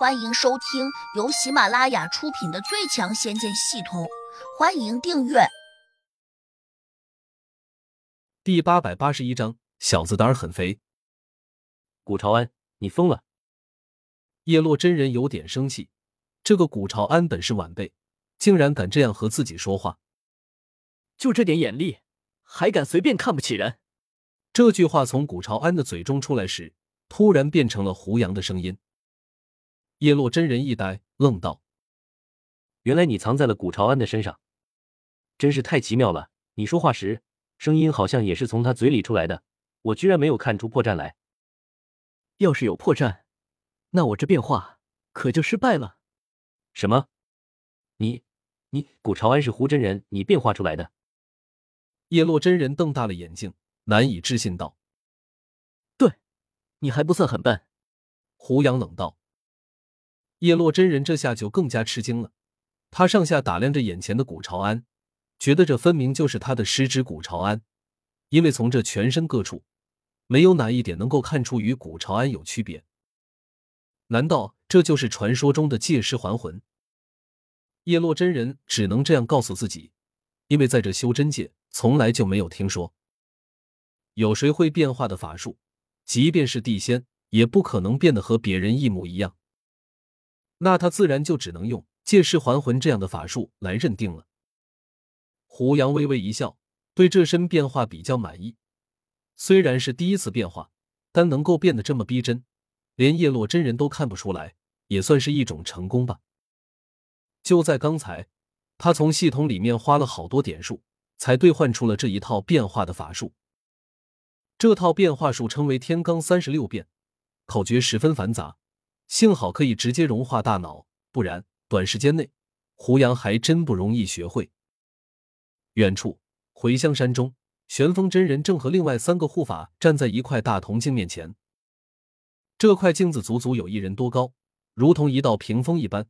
欢迎收听由喜马拉雅出品的《最强仙剑系统》，欢迎订阅。第八百八十一章，小子胆儿很肥。古朝安，你疯了！叶落真人有点生气，这个古朝安本是晚辈，竟然敢这样和自己说话，就这点眼力，还敢随便看不起人？这句话从古朝安的嘴中出来时，突然变成了胡杨的声音。叶落真人一呆，愣道：“原来你藏在了古朝安的身上，真是太奇妙了！你说话时，声音好像也是从他嘴里出来的，我居然没有看出破绽来。要是有破绽，那我这变化可就失败了。”什么？你你古朝安是胡真人你变化出来的？叶落真人瞪大了眼睛，难以置信道：“对，你还不算很笨。”胡杨冷道。叶落真人这下就更加吃惊了，他上下打量着眼前的古朝安，觉得这分明就是他的师侄古朝安，因为从这全身各处，没有哪一点能够看出与古朝安有区别。难道这就是传说中的借尸还魂？叶落真人只能这样告诉自己，因为在这修真界从来就没有听说有谁会变化的法术，即便是地仙，也不可能变得和别人一模一样。那他自然就只能用借尸还魂这样的法术来认定了。胡杨微微一笑，对这身变化比较满意。虽然是第一次变化，但能够变得这么逼真，连叶落真人都看不出来，也算是一种成功吧。就在刚才，他从系统里面花了好多点数，才兑换出了这一套变化的法术。这套变化术称为“天罡三十六变”，口诀十分繁杂。幸好可以直接融化大脑，不然短时间内胡杨还真不容易学会。远处回香山中，玄风真人正和另外三个护法站在一块大铜镜面前。这块镜子足足有一人多高，如同一道屏风一般。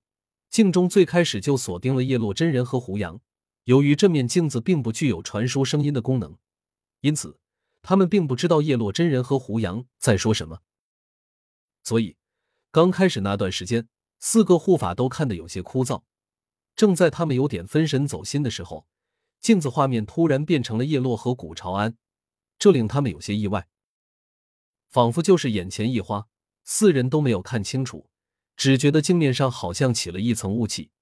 镜中最开始就锁定了叶落真人和胡杨。由于这面镜子并不具有传输声音的功能，因此他们并不知道叶落真人和胡杨在说什么，所以。刚开始那段时间，四个护法都看得有些枯燥。正在他们有点分神走心的时候，镜子画面突然变成了叶落和古朝安，这令他们有些意外，仿佛就是眼前一花，四人都没有看清楚，只觉得镜面上好像起了一层雾气。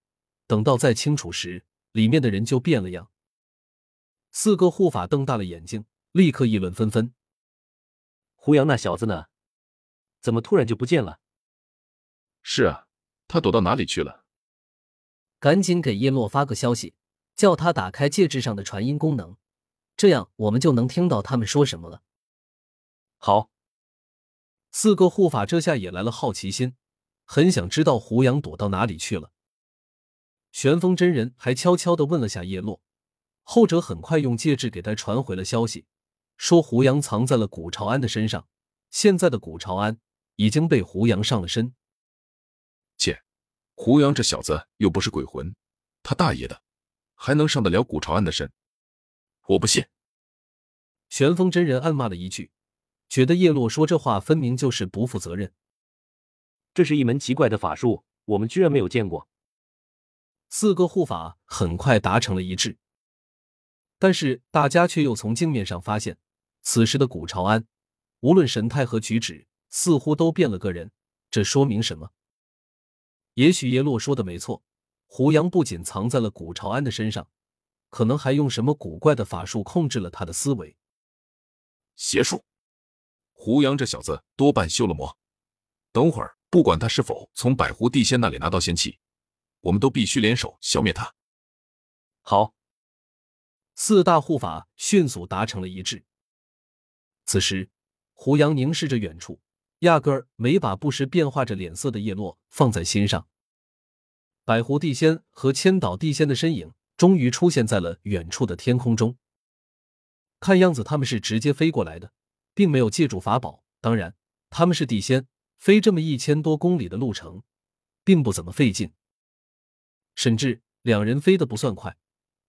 等到再清楚时，里面的人就变了样。四个护法瞪大了眼睛，立刻议论纷纷：“胡杨那小子呢？怎么突然就不见了？”是啊，他躲到哪里去了？赶紧给叶落发个消息，叫他打开戒指上的传音功能，这样我们就能听到他们说什么了。好，四个护法这下也来了好奇心，很想知道胡杨躲到哪里去了。玄风真人还悄悄的问了下叶落，后者很快用戒指给他传回了消息，说胡杨藏在了古朝安的身上，现在的古朝安已经被胡杨上了身。切，胡杨这小子又不是鬼魂，他大爷的，还能上得了古朝安的身？我不信！玄风真人暗骂了一句，觉得叶落说这话分明就是不负责任。这是一门奇怪的法术，我们居然没有见过。四个护法很快达成了一致，但是大家却又从镜面上发现，此时的古朝安，无论神态和举止，似乎都变了个人。这说明什么？也许叶落说的没错，胡杨不仅藏在了古朝安的身上，可能还用什么古怪的法术控制了他的思维。邪术！胡杨这小子多半修了魔。等会儿，不管他是否从百狐地仙那里拿到仙器，我们都必须联手消灭他。好，四大护法迅速达成了一致。此时，胡杨凝视着远处。压根儿没把不时变化着脸色的叶落放在心上。百狐地仙和千岛地仙的身影终于出现在了远处的天空中。看样子他们是直接飞过来的，并没有借助法宝。当然，他们是地仙，飞这么一千多公里的路程，并不怎么费劲。甚至两人飞得不算快。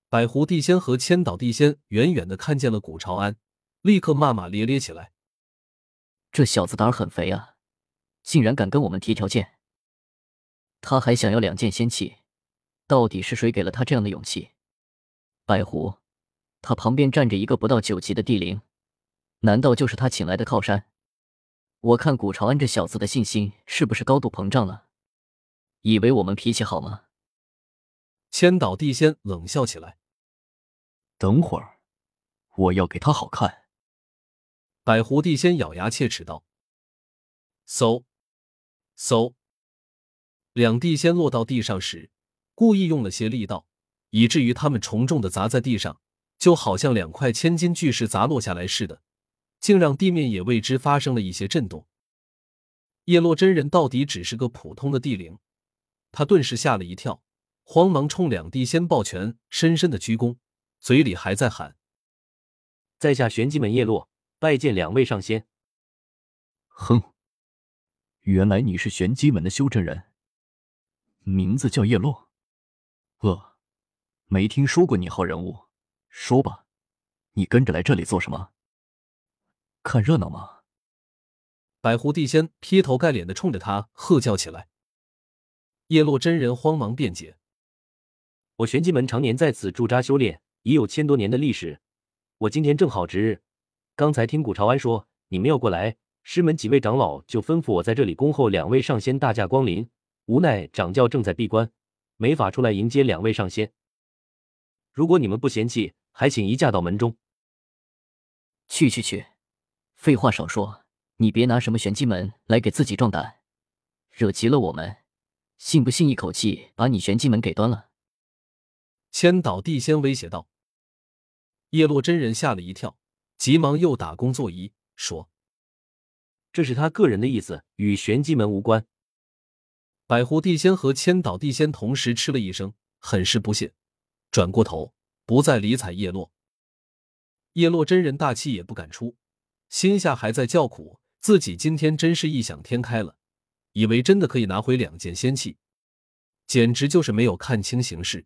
百狐地仙和千岛地仙远远的看见了古朝安，立刻骂骂咧咧起来。这小子胆儿很肥啊，竟然敢跟我们提条件！他还想要两件仙器，到底是谁给了他这样的勇气？白狐，他旁边站着一个不到九级的地灵，难道就是他请来的靠山？我看古朝安这小子的信心是不是高度膨胀了？以为我们脾气好吗？千岛地仙冷笑起来。等会儿，我要给他好看。百狐地仙咬牙切齿道：“嗖，嗖！”两地仙落到地上时，故意用了些力道，以至于他们重重的砸在地上，就好像两块千斤巨石砸落下来似的，竟让地面也为之发生了一些震动。叶落真人到底只是个普通的地灵，他顿时吓了一跳，慌忙冲两地仙抱拳，深深的鞠躬。嘴里还在喊：“在下玄机门叶落，拜见两位上仙。”哼，原来你是玄机门的修真人，名字叫叶落。呃，没听说过你号人物。说吧，你跟着来这里做什么？看热闹吗？百狐地仙劈头盖脸的冲着他喝叫起来。叶落真人慌忙辩解：“我玄机门常年在此驻扎修炼。”已有千多年的历史，我今天正好值日。刚才听古朝安说你们要过来，师门几位长老就吩咐我在这里恭候两位上仙大驾光临。无奈掌教正在闭关，没法出来迎接两位上仙。如果你们不嫌弃，还请移驾到门中。去去去，废话少说，你别拿什么玄机门来给自己壮胆，惹急了我们，信不信一口气把你玄机门给端了？千岛地仙威胁道：“叶落真人吓了一跳，急忙又打工作揖说：‘这是他个人的意思，与玄机门无关。’百狐地仙和千岛地仙同时吃了一声，很是不屑，转过头不再理睬叶落。叶落真人大气也不敢出，心下还在叫苦，自己今天真是异想天开了，以为真的可以拿回两件仙器，简直就是没有看清形势。”